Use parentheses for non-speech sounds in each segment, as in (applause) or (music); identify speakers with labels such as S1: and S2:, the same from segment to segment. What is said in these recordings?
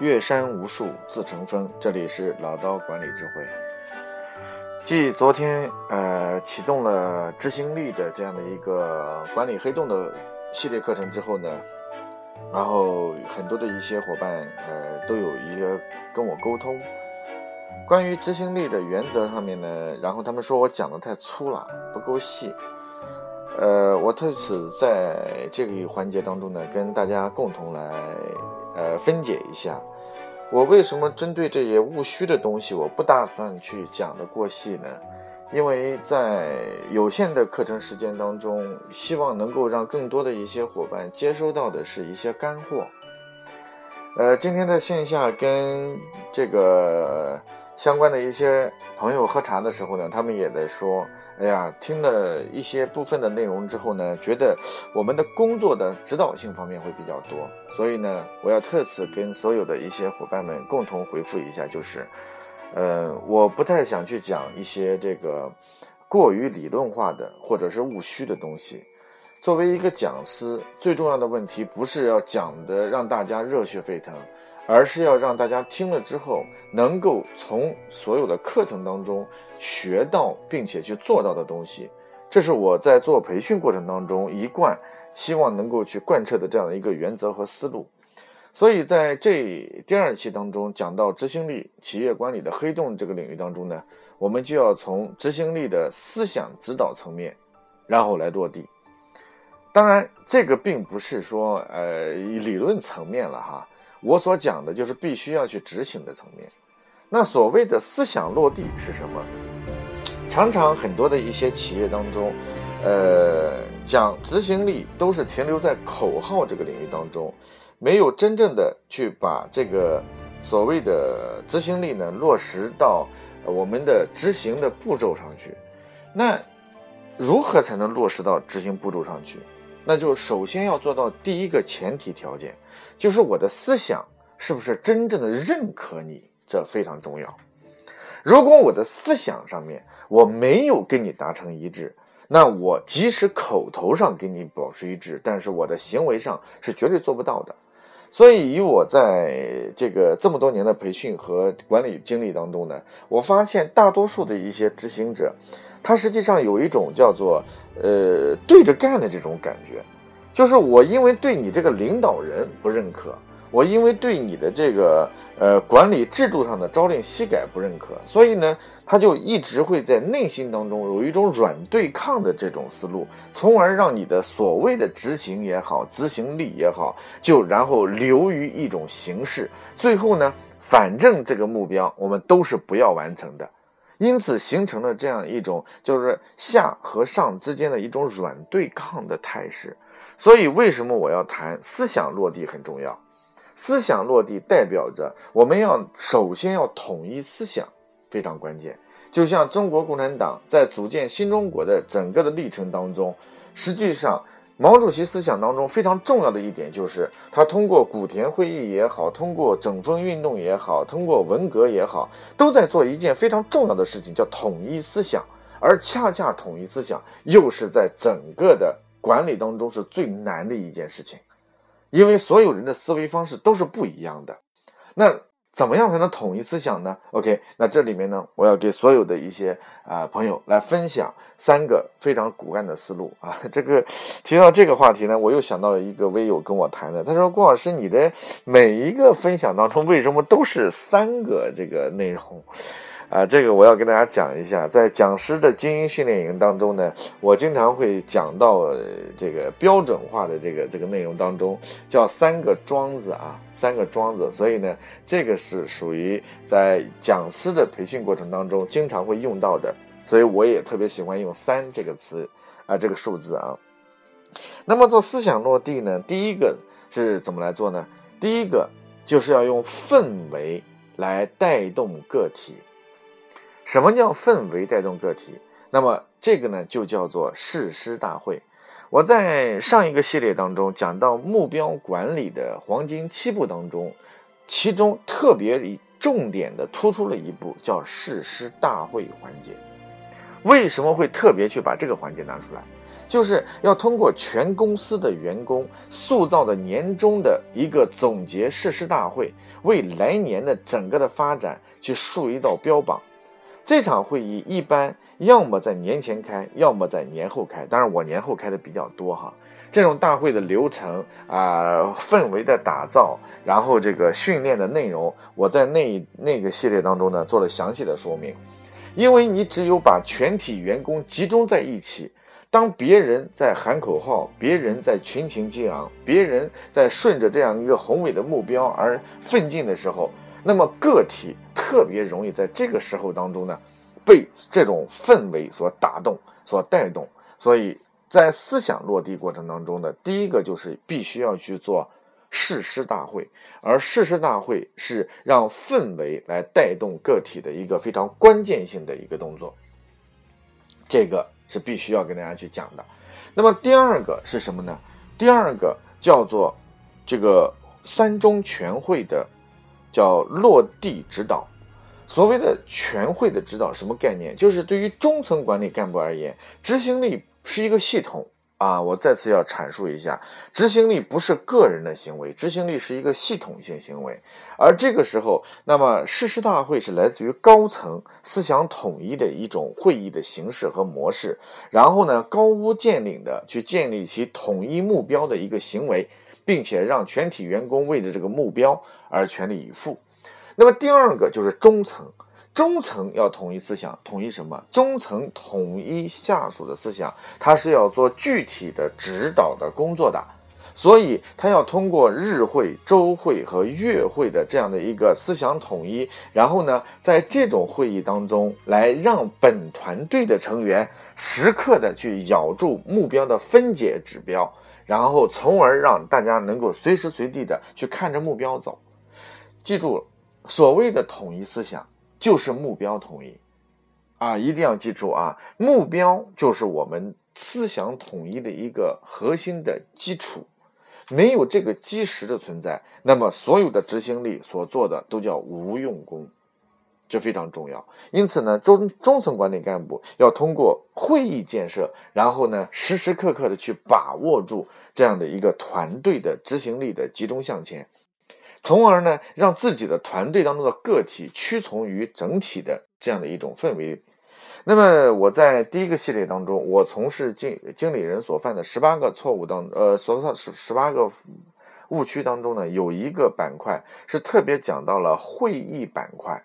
S1: 岳山无数自成峰。这里是老刀管理智慧。继昨天呃启动了执行力的这样的一个管理黑洞的系列课程之后呢，然后很多的一些伙伴呃都有一个跟我沟通，关于执行力的原则上面呢，然后他们说我讲的太粗了，不够细。呃，我特此在这个环节当中呢，跟大家共同来呃分解一下，我为什么针对这些务虚的东西，我不打算去讲的过细呢？因为在有限的课程时间当中，希望能够让更多的一些伙伴接收到的是一些干货。呃，今天在线下跟这个相关的一些朋友喝茶的时候呢，他们也在说。哎呀，听了一些部分的内容之后呢，觉得我们的工作的指导性方面会比较多，所以呢，我要特此跟所有的一些伙伴们共同回复一下，就是，呃，我不太想去讲一些这个过于理论化的或者是务虚的东西。作为一个讲师，最重要的问题不是要讲的让大家热血沸腾。而是要让大家听了之后，能够从所有的课程当中学到，并且去做到的东西，这是我在做培训过程当中一贯希望能够去贯彻的这样的一个原则和思路。所以在这第二期当中讲到执行力、企业管理的黑洞这个领域当中呢，我们就要从执行力的思想指导层面，然后来落地。当然，这个并不是说呃理论层面了哈。我所讲的就是必须要去执行的层面。那所谓的思想落地是什么？常常很多的一些企业当中，呃，讲执行力都是停留在口号这个领域当中，没有真正的去把这个所谓的执行力呢落实到我们的执行的步骤上去。那如何才能落实到执行步骤上去？那就首先要做到第一个前提条件。就是我的思想是不是真正的认可你，这非常重要。如果我的思想上面我没有跟你达成一致，那我即使口头上跟你保持一致，但是我的行为上是绝对做不到的。所以，以我在这个这么多年的培训和管理经历当中呢，我发现大多数的一些执行者，他实际上有一种叫做呃对着干的这种感觉。就是我因为对你这个领导人不认可，我因为对你的这个呃管理制度上的朝令夕改不认可，所以呢，他就一直会在内心当中有一种软对抗的这种思路，从而让你的所谓的执行也好，执行力也好，就然后流于一种形式，最后呢，反正这个目标我们都是不要完成的，因此形成了这样一种就是下和上之间的一种软对抗的态势。所以，为什么我要谈思想落地很重要？思想落地代表着我们要首先要统一思想，非常关键。就像中国共产党在组建新中国的整个的历程当中，实际上毛主席思想当中非常重要的一点就是，他通过古田会议也好，通过整风运动也好，通过文革也好，都在做一件非常重要的事情，叫统一思想。而恰恰统一思想，又是在整个的。管理当中是最难的一件事情，因为所有人的思维方式都是不一样的。那怎么样才能统一思想呢？OK，那这里面呢，我要给所有的一些啊朋友来分享三个非常骨干的思路啊。(laughs) 这个提到这个话题呢，我又想到了一个微友跟我谈的，他说：“郭老师，你的每一个分享当中为什么都是三个这个内容？”啊，这个我要跟大家讲一下，在讲师的精英训练营当中呢，我经常会讲到这个标准化的这个这个内容当中，叫三个桩子啊，三个桩子。所以呢，这个是属于在讲师的培训过程当中经常会用到的，所以我也特别喜欢用三这个词啊，这个数字啊。那么做思想落地呢，第一个是怎么来做呢？第一个就是要用氛围来带动个体。什么叫氛围带动个体？那么这个呢，就叫做誓师大会。我在上一个系列当中讲到目标管理的黄金七步当中，其中特别以重点的突出了一步，叫誓师大会环节。为什么会特别去把这个环节拿出来？就是要通过全公司的员工塑造的年终的一个总结誓师大会。为来年的整个的发展去竖一道标榜。这场会议一般要么在年前开，要么在年后开。当然，我年后开的比较多哈。这种大会的流程啊，氛围的打造，然后这个训练的内容，我在那那个系列当中呢做了详细的说明。因为你只有把全体员工集中在一起，当别人在喊口号，别人在群情激昂，别人在顺着这样一个宏伟的目标而奋进的时候，那么个体特别容易在这个时候当中呢，被这种氛围所打动、所带动，所以。在思想落地过程当中呢第一个就是必须要去做誓师大会，而誓师大会是让氛围来带动个体的一个非常关键性的一个动作，这个是必须要跟大家去讲的。那么第二个是什么呢？第二个叫做这个三中全会的叫落地指导。所谓的全会的指导什么概念？就是对于中层管理干部而言，执行力。是一个系统啊！我再次要阐述一下，执行力不是个人的行为，执行力是一个系统性行为。而这个时候，那么誓师大会是来自于高层思想统一的一种会议的形式和模式，然后呢，高屋建瓴的去建立起统一目标的一个行为，并且让全体员工为了这个目标而全力以赴。那么第二个就是中层。中层要统一思想，统一什么？中层统一下属的思想，他是要做具体的指导的工作的，所以他要通过日会、周会和月会的这样的一个思想统一，然后呢，在这种会议当中，来让本团队的成员时刻的去咬住目标的分解指标，然后从而让大家能够随时随地的去看着目标走。记住，所谓的统一思想。就是目标统一，啊，一定要记住啊！目标就是我们思想统一的一个核心的基础，没有这个基石的存在，那么所有的执行力所做的都叫无用功，这非常重要。因此呢，中中层管理干部要通过会议建设，然后呢，时时刻刻的去把握住这样的一个团队的执行力的集中向前。从而呢，让自己的团队当中的个体屈从于整体的这样的一种氛围。那么我在第一个系列当中，我从事经经理人所犯的十八个错误当，呃，所犯十十八个误区当中呢，有一个板块是特别讲到了会议板块。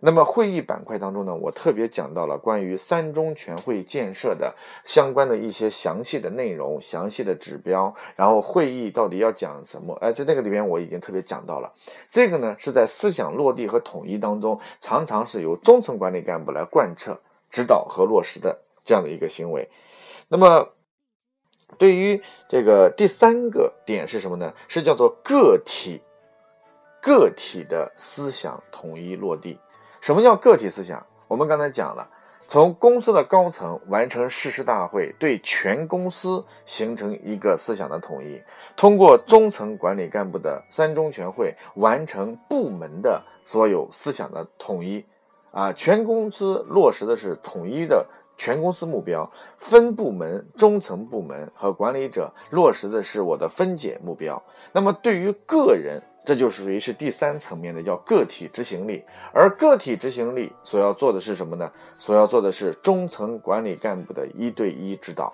S1: 那么会议板块当中呢，我特别讲到了关于三中全会建设的相关的一些详细的内容、详细的指标，然后会议到底要讲什么？哎，在那个里边我已经特别讲到了。这个呢是在思想落地和统一当中，常常是由中层管理干部来贯彻、指导和落实的这样的一个行为。那么，对于这个第三个点是什么呢？是叫做个体个体的思想统一落地。什么叫个体思想？我们刚才讲了，从公司的高层完成誓师大会，对全公司形成一个思想的统一；通过中层管理干部的三中全会，完成部门的所有思想的统一。啊，全公司落实的是统一的全公司目标，分部门、中层部门和管理者落实的是我的分解目标。那么对于个人，这就属于是第三层面的，叫个体执行力。而个体执行力所要做的是什么呢？所要做的是中层管理干部的一对一指导，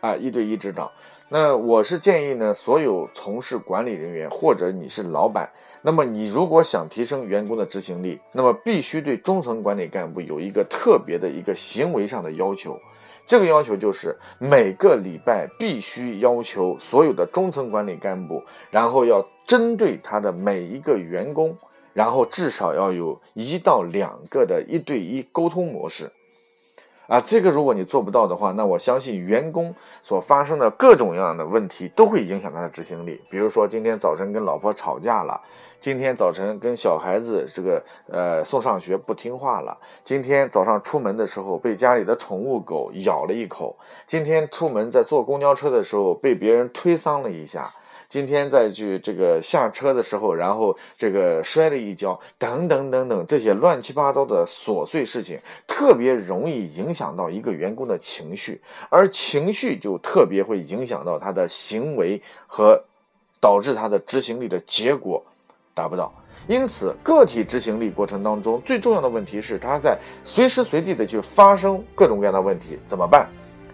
S1: 啊，一对一指导。那我是建议呢，所有从事管理人员或者你是老板，那么你如果想提升员工的执行力，那么必须对中层管理干部有一个特别的一个行为上的要求。这个要求就是每个礼拜必须要求所有的中层管理干部，然后要针对他的每一个员工，然后至少要有一到两个的一对一沟通模式。啊，这个如果你做不到的话，那我相信员工所发生的各种各样的问题都会影响他的执行力。比如说今天早晨跟老婆吵架了，今天早晨跟小孩子这个呃送上学不听话了，今天早上出门的时候被家里的宠物狗咬了一口，今天出门在坐公交车的时候被别人推搡了一下。今天再去这个下车的时候，然后这个摔了一跤，等等等等，这些乱七八糟的琐碎事情，特别容易影响到一个员工的情绪，而情绪就特别会影响到他的行为和导致他的执行力的结果达不到。因此，个体执行力过程当中最重要的问题是，他在随时随地的去发生各种各样的问题，怎么办？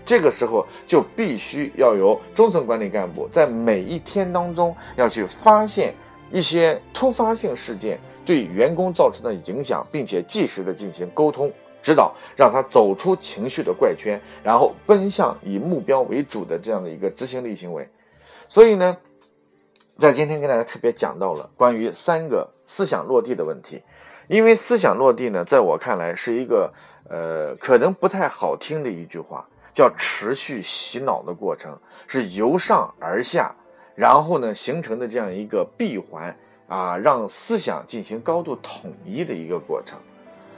S1: 这个时候就必须要由中层管理干部在每一天当中要去发现一些突发性事件对员工造成的影响，并且及时的进行沟通指导，让他走出情绪的怪圈，然后奔向以目标为主的这样的一个执行力行为。所以呢，在今天跟大家特别讲到了关于三个思想落地的问题，因为思想落地呢，在我看来是一个呃可能不太好听的一句话。叫持续洗脑的过程，是由上而下，然后呢形成的这样一个闭环啊，让思想进行高度统一的一个过程。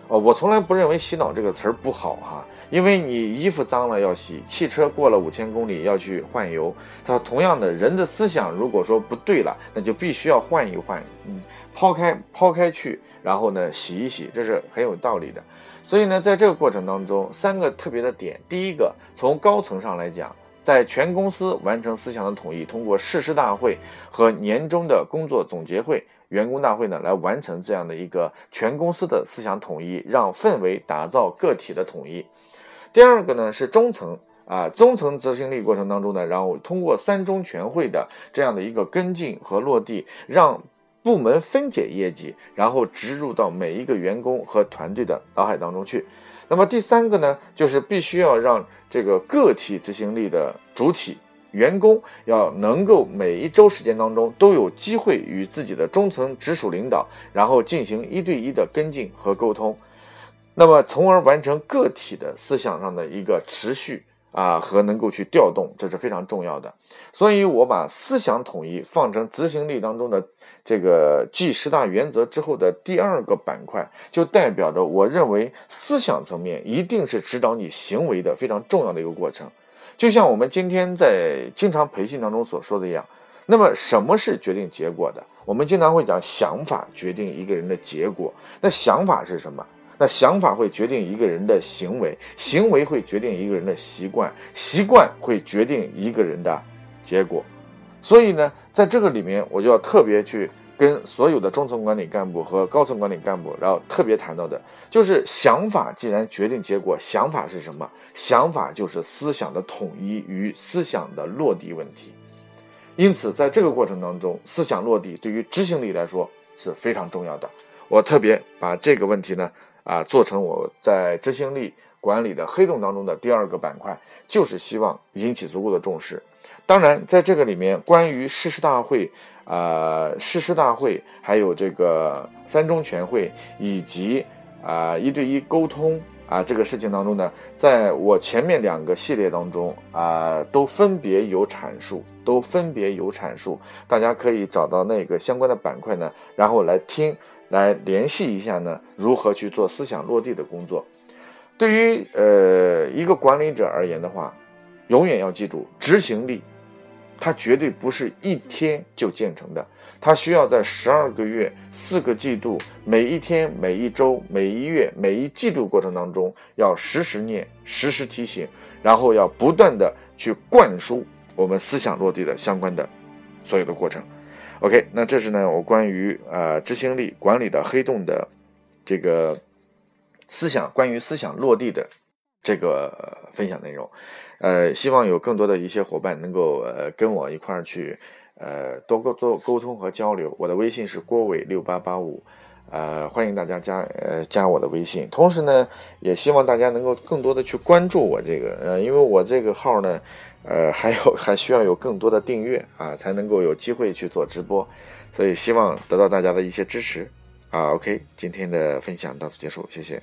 S1: 哦，我从来不认为洗脑这个词儿不好哈，因为你衣服脏了要洗，汽车过了五千公里要去换油。它同样的，人的思想如果说不对了，那就必须要换一换，嗯，抛开抛开去，然后呢洗一洗，这是很有道理的。所以呢，在这个过程当中，三个特别的点。第一个，从高层上来讲，在全公司完成思想的统一，通过誓师大会和年终的工作总结会、员工大会呢，来完成这样的一个全公司的思想统一，让氛围打造个体的统一。第二个呢，是中层啊，中层执行力过程当中呢，然后通过三中全会的这样的一个跟进和落地，让。部门分解业绩，然后植入到每一个员工和团队的脑海当中去。那么第三个呢，就是必须要让这个个体执行力的主体员工要能够每一周时间当中都有机会与自己的中层直属领导，然后进行一对一的跟进和沟通，那么从而完成个体的思想上的一个持续。啊，和能够去调动，这是非常重要的。所以，我把思想统一放成执行力当中的这个记十大原则之后的第二个板块，就代表着我认为思想层面一定是指导你行为的非常重要的一个过程。就像我们今天在经常培训当中所说的一样，那么什么是决定结果的？我们经常会讲想法决定一个人的结果。那想法是什么？那想法会决定一个人的行为，行为会决定一个人的习惯，习惯会决定一个人的结果。所以呢，在这个里面，我就要特别去跟所有的中层管理干部和高层管理干部，然后特别谈到的，就是想法既然决定结果，想法是什么？想法就是思想的统一与思想的落地问题。因此，在这个过程当中，思想落地对于执行力来说是非常重要的。我特别把这个问题呢。啊，做成我在执行力管理的黑洞当中的第二个板块，就是希望引起足够的重视。当然，在这个里面，关于誓师大会、啊誓师大会，还有这个三中全会，以及啊一对一沟通啊这个事情当中呢，在我前面两个系列当中啊，都分别有阐述，都分别有阐述。大家可以找到那个相关的板块呢，然后来听。来联系一下呢？如何去做思想落地的工作？对于呃一个管理者而言的话，永远要记住，执行力它绝对不是一天就建成的，它需要在十二个月、四个季度、每一天、每一周、每一月、每一季度过程当中，要时时念、时时提醒，然后要不断的去灌输我们思想落地的相关的所有的过程。OK，那这是呢我关于呃执行力管理的黑洞的这个思想，关于思想落地的这个分享内容，呃，希望有更多的一些伙伴能够呃跟我一块儿去呃多沟多沟通和交流。我的微信是郭伟六八八五，呃，欢迎大家加呃加我的微信。同时呢，也希望大家能够更多的去关注我这个呃，因为我这个号呢。呃，还有 (laughs) 还需要有更多的订阅啊，才能够有机会去做直播，所以希望得到大家的一些支持啊。OK，今天的分享到此结束，谢谢。